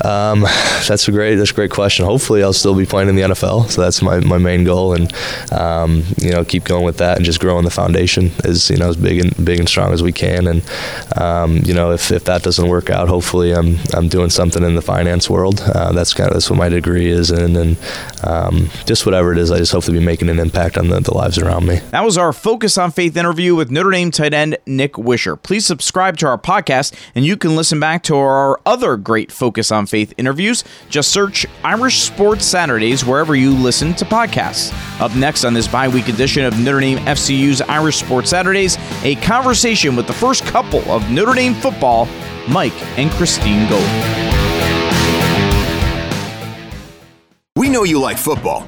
Um, that's a great that's a great question. Hopefully, I'll still be playing in the NFL. So that's my, my main goal, and um, you know keep going with that and just growing the foundation as you know as big and big and strong as we can. And um, you know if, if that doesn't work out, hopefully I'm I'm doing something in the finance world. Uh, that's kind of that's what my degree is in, and um, just whatever it is, I just hope to be making an impact on the, the lives around me. That was our Focus on Faith interview with Notre Dame tight end Nick Weishar. Please subscribe to our podcast, and you can listen back to our other great Focus on Faith interviews. Just search Irish Sports Saturdays wherever you listen to podcasts. Up next on this bye week edition of Notre Dame FCU's Irish Sports Saturdays, a conversation with the first couple of Notre Dame football, Mike and Christine Golic. We know you like football.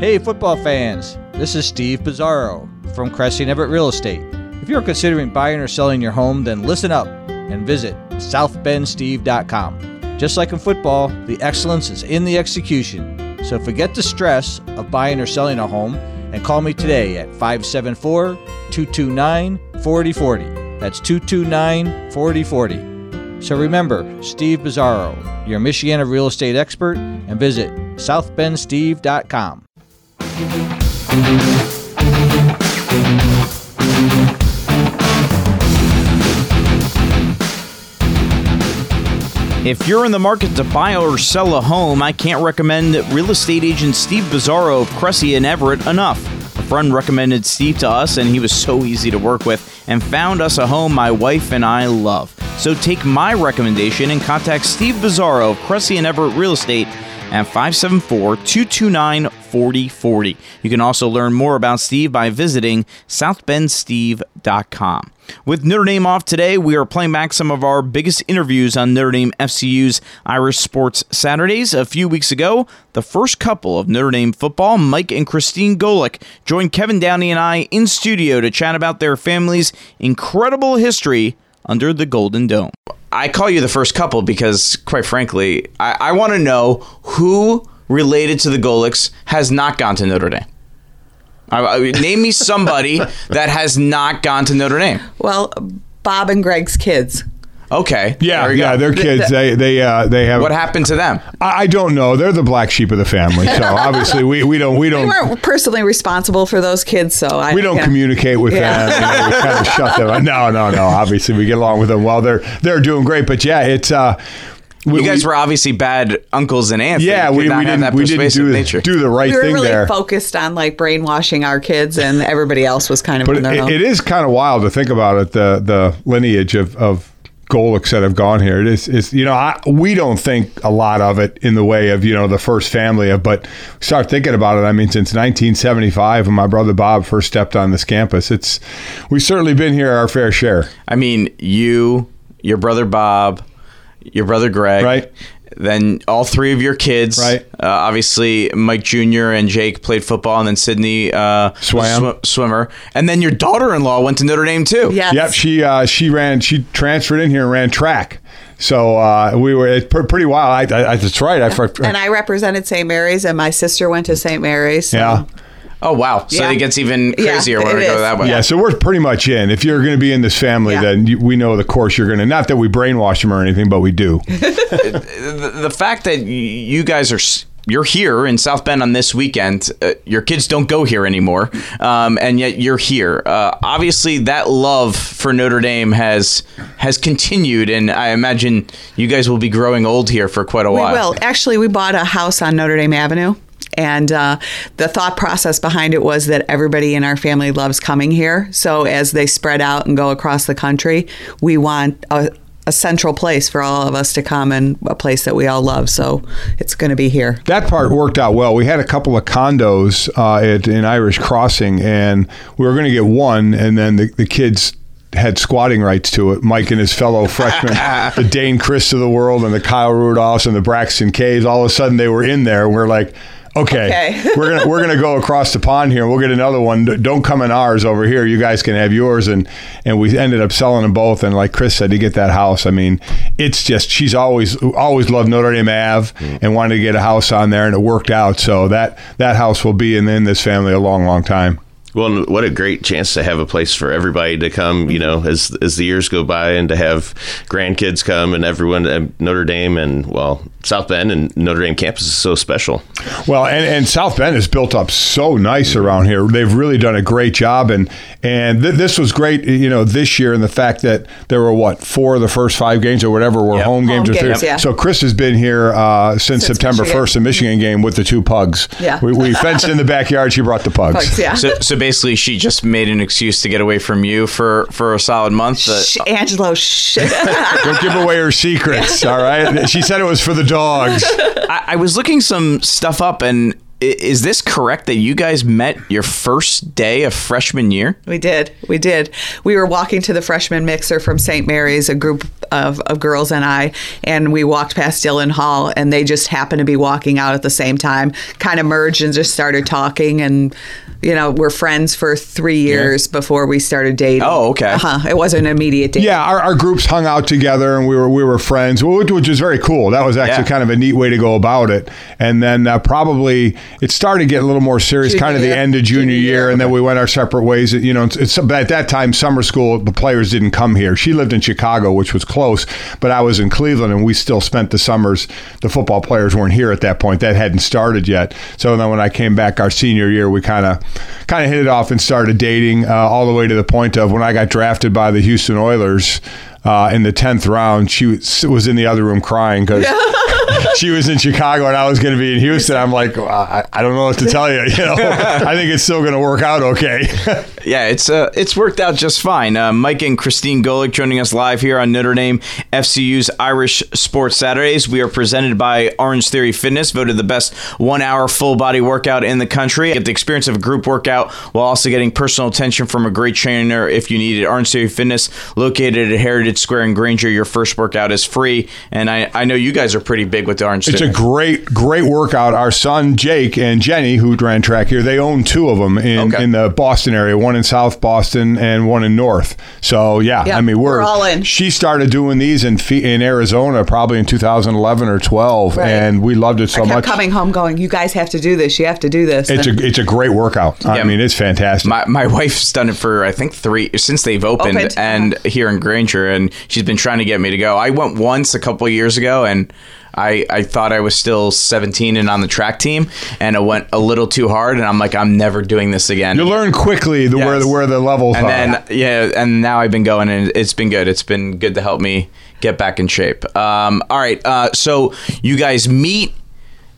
Hey, football fans, this is Steve Bizarro from Cressy Everett Real Estate. If you're considering buying or selling your home, then listen up and visit southbendsteve.com. Just like in football, the excellence is in the execution. So forget the stress of buying or selling a home and call me today at 574 229 4040. That's 229 4040. So remember, Steve Bizarro, your Michiana real estate expert, and visit southbendsteve.com. If you're in the market to buy or sell a home, I can't recommend real estate agent Steve Bizarro of Cressy and Everett enough. A friend recommended Steve to us, and he was so easy to work with and found us a home my wife and I love. So take my recommendation and contact Steve Bizarro of Cressy and Everett Real Estate at 574 229 4040. You can also learn more about Steve by visiting southbendsteve.com. With Notre Dame off today, we are playing back some of our biggest interviews on Notre Dame FCU's Irish Sports Saturdays. A few weeks ago, the first couple of Notre Dame football, Mike and Christine Golic, joined Kevin Downey and I in studio to chat about their family's incredible history under the Golden Dome. I call you the first couple because, quite frankly, I, I want to know who related to the Golics has not gone to Notre Dame. I, I, name me somebody that has not gone to Notre Dame. Well, Bob and Greg's kids. Okay. Yeah, yeah, go. they're kids. They they uh, they have. What happened to them? I, I don't know. They're the black sheep of the family. So obviously we, we don't we We don't weren't personally responsible for those kids, so I we don't yeah. communicate with Yeah. them. You know, we kind of shut them. No, no, no. Obviously we get along with them well. They're they're doing great. But yeah, it's uh. we- you guys we- were obviously bad uncles and aunts. Yeah, You we, we didn't that we didn't do, nature. do the right we thing really there. focused on like brainwashing our kids, and everybody else was kind of But on their it, own. it is kind of wild to think about it. The the lineage of of Golics that have gone here. It is is you know I, we don't think a lot of it in the way of you know the first family of, but start thinking about it. I mean, since 1975 when my brother Bob first stepped on this campus, it's we've certainly been here our fair share. I mean, you, your brother Bob, your brother Greg, Right. Then all three of your kids, Right. Uh, obviously, Mike Jr. and Jake played football, and then Sydney uh, Swam. swi- swimmer, and then your daughter-in-law went to Notre Dame too. Yes. Yep, she uh, she ran she transferred in here and ran track. So uh, we were it's pretty wild. I, I, that's right. I, for- and I represented St. Mary's, and my sister went to St. Mary's. so- yeah. Oh wow! So Yeah. it gets even Yeah, crazier when it we go that way. Yeah, so we're pretty much in. If you're going to be in this family, Yeah. then you, we know the course you're going to. Not that we brainwash them or anything, but we do. the, the fact that you guys are you're here in South Bend on this weekend, uh, your kids don't go here anymore, um, and yet you're here. Uh, obviously, that love for Notre Dame has has continued, and I imagine you guys will be growing old here for quite a We while. will. Actually, we bought a house on Notre Dame Avenue. And uh, the thought process behind it was that everybody in our family loves coming here. So as they spread out and go across the country, we want a a central place for all of us to come and a place that we all love. So it's going to be here. That part worked out well. We had a couple of condos uh, at, in Irish Crossing, and we were going to get one, and then the, the kids had squatting rights to it. Mike and his fellow freshmen, the Dayne Crist of the world, and the Kyle Rudolphs and the Braxton Caves, all of a sudden they were in there. We're like, okay, Okay. we're gonna we're gonna go across the pond here. We'll get another one. Don't come in ours over here. You guys can have yours. And and we ended up selling them both. And like Chris said, to get that house, I mean, it's just she's always always loved Notre Dame Ave mm. and wanted to get a house on there, and it worked out. So that that house will be in, in this family a long, long time. Well, and what a great chance to have a place for everybody to come, you know, mm-hmm. as as the years go by and to have grandkids come and everyone at Notre Dame and, well, South Bend and Notre Dame campus is so special. Well, and, and South Bend is built up so nice mm-hmm. around here. They've really done a great job, and and th- this was great, you know, this year, and the fact that there were what four of the first five games or whatever were home games Home or games, three. yeah. So Chris has been here uh, since, Since September first, the Michigan game with the two pugs. Yeah. we, we fenced in the backyard. She brought the pugs. Pugs, yeah. So, so basically, she just made an excuse to get away from you for, for a solid month. Uh, Shh, Angelo, shh. Don't give away her secrets. All right. She said it was for the dogs. I, I was looking some stuff up, and is this correct that you guys met your first day of freshman year? We did. We did. We were walking to the freshman mixer from St. Mary's, a group of, of girls and I, and we walked past Dillon Hall, and they just happened to be walking out at the same time, kind of merged and just started talking. And, you know, we're friends for three years before we started dating. Oh, okay. Uh-huh. It wasn't an immediate date. Yeah, our, our groups hung out together and we were we were friends, which, which was very cool. That was actually Yeah. kind of a neat way to go about it. And then uh, probably it started getting a little more serious, Junior kind of the end of junior, year, and then we went our separate ways. You know, it's, it's, but at that time, summer school, the players didn't come here. She lived in Chicago, which was close, but I was in Cleveland, and we still spent the summers. The football players weren't here at that point; that hadn't started yet. So then, when I came back our senior year, we kind of kind of hit it off and started dating, uh, all the way to the point of when I got drafted by the Houston Oilers. Uh, in the tenth round, she was in the other room crying because she was in Chicago and I was going to be in Houston. I'm like, I, I don't know what to tell you. You know, I think it's still going to work out okay. Yeah, it's uh, it's worked out just fine. Uh, Mike and Christine Golic joining us live here on Notre Dame FCU's Irish Sports Saturdays. We are presented by Orange Theory Fitness, voted the best one-hour full-body workout in the country. Get the experience of a group workout while also getting personal attention from a great trainer if you need it. Orange Theory Fitness, located at Heritage Square in Granger. Your first workout is free, and I, I know you guys are pretty big with the Orange It's a great, great workout. Our son Jake and Jenny, who ran track here, they own two of them in, in the Boston area. One in South Boston and one in North. So yeah, Yeah, I mean we're, we're all in. She started doing these in in Arizona probably in 2011 or 12, Right. and we loved it so I kept much. coming home going, you guys have to do this. You have to do this. It's a it's a great workout. I mean, it's fantastic. My, my wife's done it for I think three since they've opened, Opened, and here in Granger, and she's been trying to get me to go. I went once a couple years ago, and I I thought I was still 17 and on the track team, and I went a little too hard, and I'm like I'm never doing this again. you learn quickly the, where the where the levels and are. then yeah, and now I've been going, and it's been good. It's been good to help me get back in shape. Um, all right, uh, so you guys meet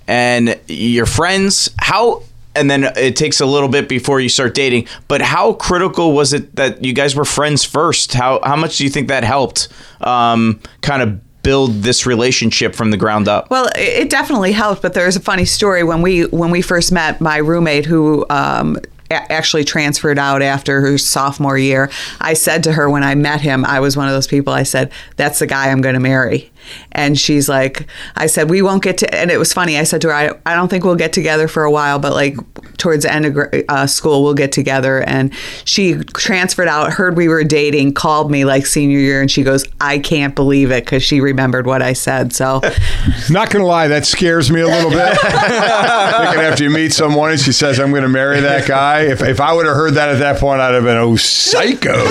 and you're friends. How and then it takes a little bit before you start dating. But how critical was it that you guys were friends first? How how much do you think that helped um, kind of build this relationship from the ground up? Well, it it definitely helped, but there's a funny story when we when we first met. My roommate, who um, actually transferred out after her sophomore year, I said to her when I met him, I was one of those people. I said, "That's the guy I'm going to marry." And she's like, I said, we won't get to, and it was funny. I said to her, I, I don't think we'll get together for a while, but like towards the end of uh, school, we'll get together. And she transferred out, heard we were dating, called me like senior year, and she goes, I can't believe it because she remembered what I said. So Not gonna lie, that scares me a little bit. Thinking after you meet someone and she says, "I'm gonna marry that guy," if, if I would have heard that at that point, I'd have been oh psycho.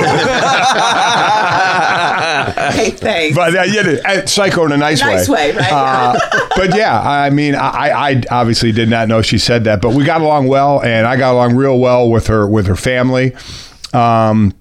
hey, thanks. But uh, yeah, uh, psycho in a nice, Nice way, right? Uh, but yeah, I mean, I, I obviously did not know she said that, but we got along well, and I got along real well with her with her family. Um,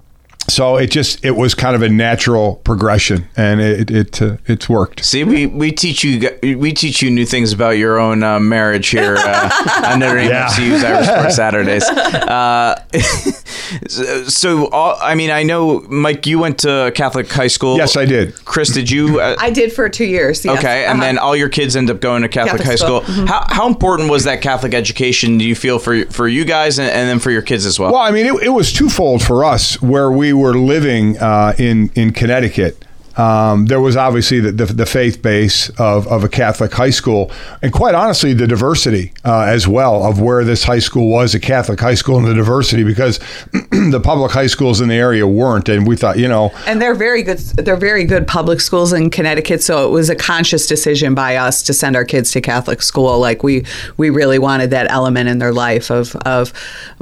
so it just it was kind of a natural progression, and it it uh, it's worked. See, we, we teach you we teach you new things about your own uh, marriage here uh, on Notre Dame Yeah. FCU's Irish Sports Saturdays. Uh, so, so all, I mean, I know Mike, you went to Catholic high school. Yes, I did. Chris, did you? Uh, I did for two years. yes. Okay, and Uh-huh. then all your kids end up going to Catholic, Catholic high school. school. Mhm. How, how important was that Catholic education? Do you feel for for you guys and, and then for your kids as well? Well, I mean, it, it was twofold for us where we were living uh, in in Connecticut. Um, there was obviously the, the, the faith base of, of a Catholic high school, and quite honestly, the diversity uh, as well of where this high school was a Catholic high school and the diversity because the public high schools in the area weren't. And we thought, you know, And they're very good. They're very good public schools in Connecticut. So it was a conscious decision by us to send our kids to Catholic school. Like we, we really wanted that element in their life of, of,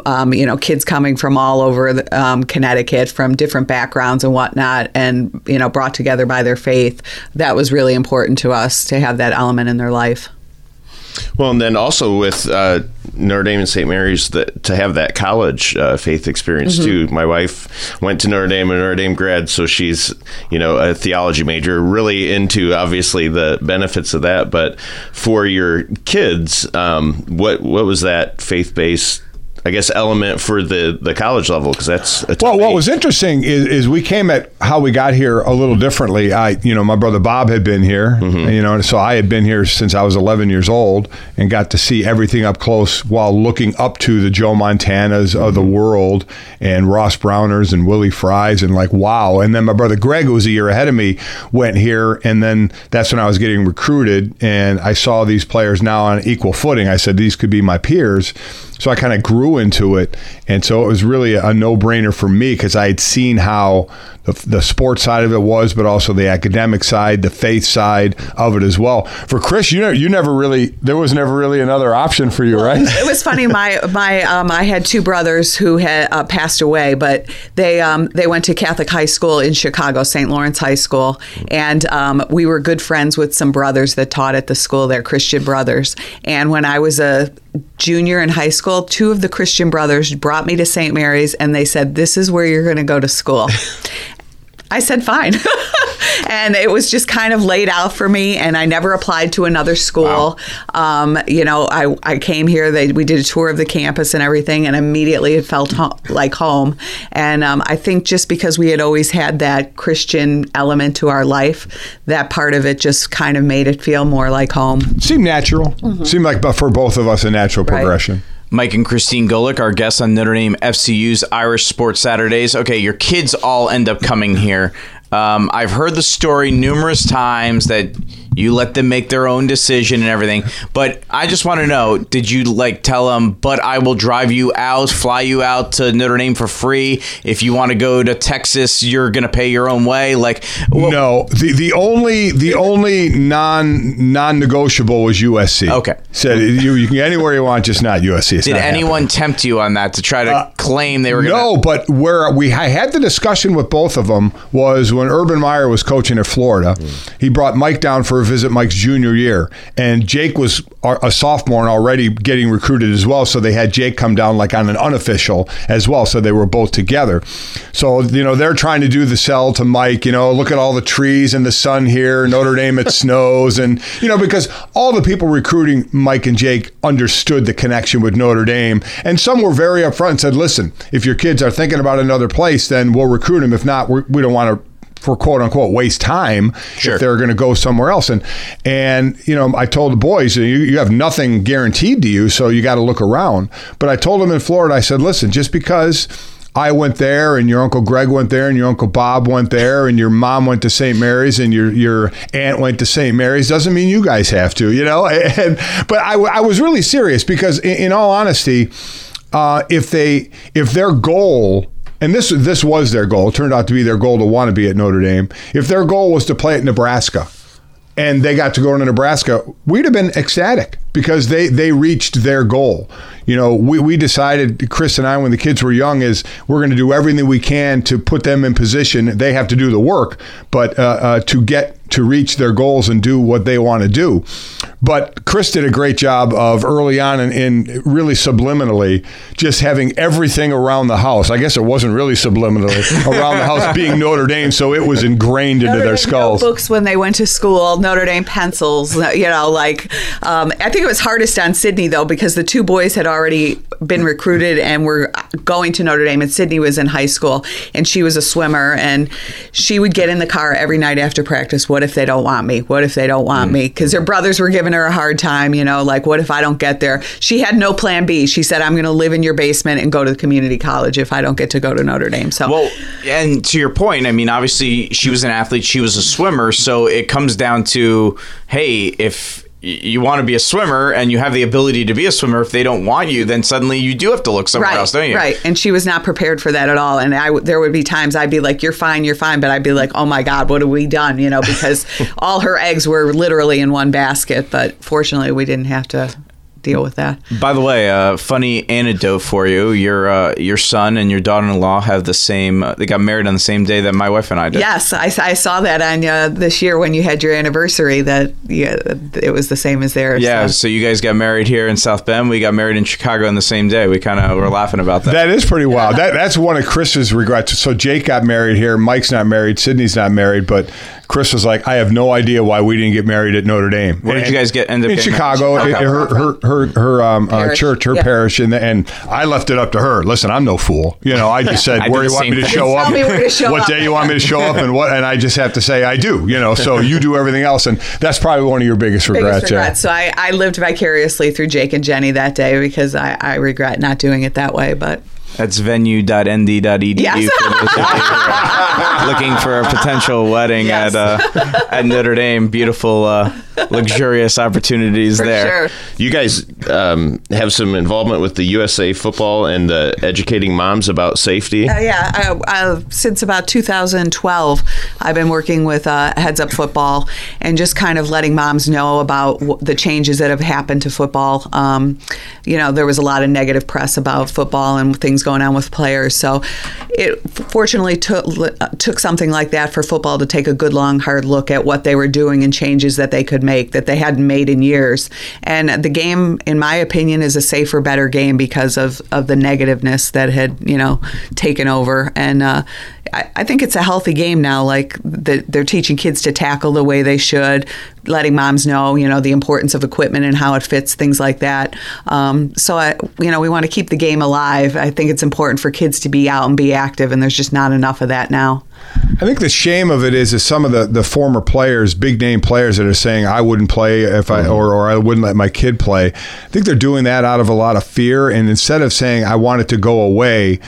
um, you know, kids coming from all over the, um, Connecticut, from different backgrounds and whatnot, and you know, brought together by their faith. That was really important to us to have that element in their life. Well, and then also with uh, Notre Dame and St. Mary's, that to have that college uh, faith experience Mhm. too. My wife went to Notre Dame, a Notre Dame grad, so she's you know a theology major, really into obviously the benefits of that. But for your kids, um, what what was that faith based? I guess element for the the college level because that's a Well, what was interesting is, is we came at how we got here a little differently. I, you know, my brother Bob had been here, mm-hmm. you know, so I had been here since I was 11 years old and got to see everything up close while looking up to the Joe Montanas of the mm-hmm. world and Ross Browners and Willie Fries and like, wow. And then my brother Greg, who was a year ahead of me, went here. And then that's when I was getting recruited and I saw these players now on equal footing. I said, these could be my peers. So I kind of grew into it. And so it was really a no brainer for me because I had seen how the, the sports side of it was, but also the academic side, the faith side of it as well. For Chris, you know, you never really, there was never really another option for you, right? it was funny. My my um, I had two brothers who had uh, passed away, but they um, they went to Catholic high school in Chicago, St. Laurence High School, and um, we were good friends with some brothers that taught at the school. They're Christian brothers, and when I was a junior in high school, two of the Christian brothers brought me to St. Mary's, and they said, "This is where you're going to go to school." I said fine. and it was just kind of laid out for me and I never applied to another school. Um, you know, I, I came here, they, we did a tour of the campus and everything and immediately it felt ho- like home. And um, I think just because we had always had that Christian element to our life, that part of it just kind of made it feel more like home. Seemed natural. Seemed like but for both of us a natural progression. Mike and Christine Golic, our guests on Notre Dame FCU's Irish Sports Saturdays. Okay, your kids all end up coming here. Um, I've heard the story numerous times that you let them make their own decision and everything. But I just want to know: Did you like tell them? But I will drive you out, fly you out to Notre Dame for free. If you want to go to Texas, you're gonna pay your own way. Like, no, the the only the only non non negotiable was USC. Okay, said you you can get anywhere you want, just not USC. It's did not happening. anyone tempt you on that to try to uh, claim they were gonna? No, but where we I had the discussion with both of them was when Urban Meyer was coaching at Florida. Mm. He brought Mike down for a visit Mike's junior year, and Jake was a sophomore and already getting recruited as well. So they had Jake come down like on an unofficial as well. So they were both together. So you know they're trying to do the sell to Mike. You know, look at all the trees and the sun here. Notre Dame it snows, and you know because all the people recruiting Mike and Jake understood the connection with Notre Dame, and some were very upfront and said, "Listen, if your kids are thinking about another place, then we'll recruit them. If not, we're, we don't want to." For quote unquote waste time if they're going to go somewhere else, and and you know I told the boys you, you have nothing guaranteed to you, so you got to look around. But I told them in Florida, I said, listen, just because I went there and your uncle Greg went there and your uncle Bob went there and your mom went to St. Mary's and your your aunt went to St. Mary's doesn't mean you guys have to, you know. And, but I, I was really serious because in, in all honesty, uh, if they if their goal and this this was their goal, it turned out to be their goal to want to be at Notre Dame. If their goal was to play at Nebraska, and they got to go to Nebraska, we'd have been ecstatic because they they reached their goal. You know, we, we decided, Chris and I, when the kids were young, is we're going to do everything we can to put them in position. They have to do the work, but uh, uh, to get to reach their goals and do what they want to do. But Chris did a great job of early on and in, really subliminally just having everything around the house. I guess it wasn't really subliminally around the house being Notre Dame, so it was ingrained into Notre their Dame skulls. Notebooks when they went to school, Notre Dame pencils. uh, You know, like um, I think it was hardest on Sydney though because the two boys had already been recruited and were going to Notre Dame, and Sydney was in high school and she was a swimmer, and she would get in the car every night after practice. What if they don't want me? What if they don't want me? Because her brothers were giving her a hard time. You know, like what if I don't get there? She had no plan B. She said, "I'm going to live in your basement and go to the community college if I don't get to go to Notre Dame." So Well, and to your point, I mean, obviously she was an athlete, she was a swimmer, so it comes down to, hey, if you want to be a swimmer and you have the ability to be a swimmer, if they don't want you, then suddenly you do have to look somewhere right, else, don't you? Right, and she was not prepared for that at all. And I, w- there would be times I'd be like, "You're fine, you're fine," but I'd be like, "Oh my God, what have we done?" You know, because all her eggs were literally in one basket. But fortunately, we didn't have to deal with that. By the way, uh, funny anecdote for you: your uh, your son and your daughter-in-law have the same. Uh, they got married on the same day that my wife and I did. Yes, I, I saw that on uh, this year when you had your anniversary. That yeah, it was the same as theirs. Yeah, so. so you guys got married here in South Bend. We got married in Chicago on the same day. We kind of were laughing about that. That is pretty wild. That that's one of Chris's regrets. So Jake got married here. Mike's not married. Sydney's not married. But Chris was like, I have no idea why we didn't get married at Notre Dame. Where did you guys get- end up in getting Chicago? married? Her her her, her um, uh, church, her Yeah. parish, and and I left it up to her. Listen, I'm no fool. You know, I just said I where do you want me to show up? me to show what up. day you want me to show up, and what? And I just have to say I do. You know, so you do everything else, and that's probably one of your biggest regrets. Biggest regret. So I, I lived vicariously through Jake and Jenny that day because I, I regret not doing it that way. But That's venue.nd.edu Yes. for those of you who are looking for a potential wedding Yes. at uh, at Notre Dame. Beautiful, uh, luxurious opportunities for there. sure. You guys um, have some involvement with the USA football and uh, educating moms about safety. Uh, yeah, I, I, since about 2012, I've been working with uh, Heads Up Football and just kind of letting moms know about w- the changes that have happened to football. Um, you know, there was a lot of negative press about football and things going on with players. So it fortunately took uh, took something like that for football to take a good, long, hard look at what they were doing and changes that they could make that they hadn't made in years. And the game, in my opinion, is a safer, better game because of, of the negativeness that had, you know, taken over. And uh, I, I think it's a healthy game now. Like the, they're teaching kids to tackle the way they should, letting moms know, you know, the importance of equipment and how it fits, things like that. Um, so, I, you know, we want to keep the game alive. I think it's important for kids to be out and be active, and there's just not enough of that now. I think the shame of it is is some of the, the former players, big name players that are saying I wouldn't play if I or, or I wouldn't let my kid play. I think they're doing that out of a lot of fear and instead of saying I want it to go away,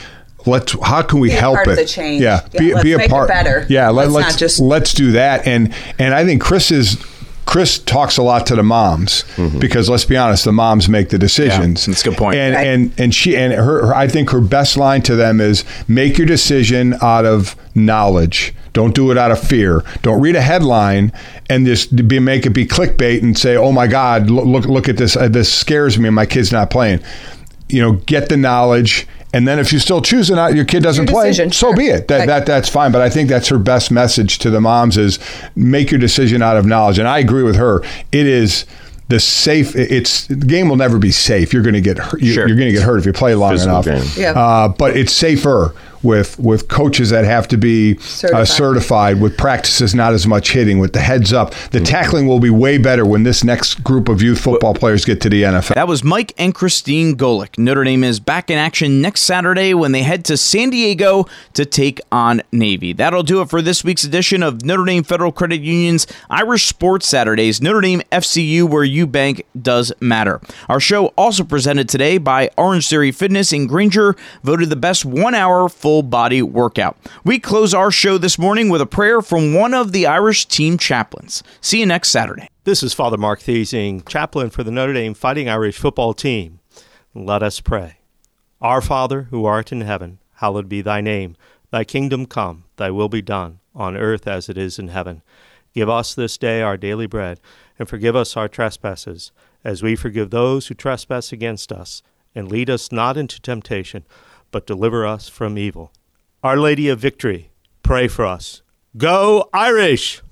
let's how can we Be a help part it? of the change. Yeah, Yeah, be, let's be a make it part. better. Yeah, let, Let's let's not just- let's do that. And and I think Chris is Chris talks a lot to the moms because let's be honest, the moms make the decisions. that's a good point. And Right. and and she and her, her I think her best line to them is make your decision out of knowledge. Don't do it out of fear. Don't read a headline and just be make it be clickbait and say, "Oh my God, look look, look at this. Uh, this scares me. and My kid's not playing." You know, get the knowledge. And then if you still choose it not, your kid doesn't Your play. decision, So sure. be it. That, Right. that that's fine. But I think that's her best message to the moms is make your decision out of knowledge. And I agree with her. It is the safe. It's the game will never be safe. You're going to get hurt. You're, Sure. you're going to get hurt if you play long Physical enough. Yeah. Uh, but it's safer with with coaches that have to be Certified. Uh, certified with practices not as much hitting with the heads up. The tackling will be way better when this next group of youth football players get to the NFL. That was Mike and Christine Golic. Notre Dame is back in action next Saturday when they head to San Diego to take on Navy. That'll do it for this week's edition of Notre Dame Federal Credit Union's Irish Sports Saturdays, Notre Dame FCU, where you bank does matter. Our show also presented today by Orange Theory Fitness in Granger, voted the best one hour full body workout. We close our show this morning with a prayer from one of the Irish team chaplains. See you next Saturday. This is Father Mark Thesing, chaplain for the Notre Dame Fighting Irish football team. Let us pray. Our Father, who art in heaven, hallowed be thy name. Thy kingdom come, thy will be done, on earth as it is in heaven. Give us this day our daily bread, and forgive us our trespasses, as we forgive those who trespass against us. And lead us not into temptation, but deliver us from evil. Our Lady of Victory, pray for us. Go Irish!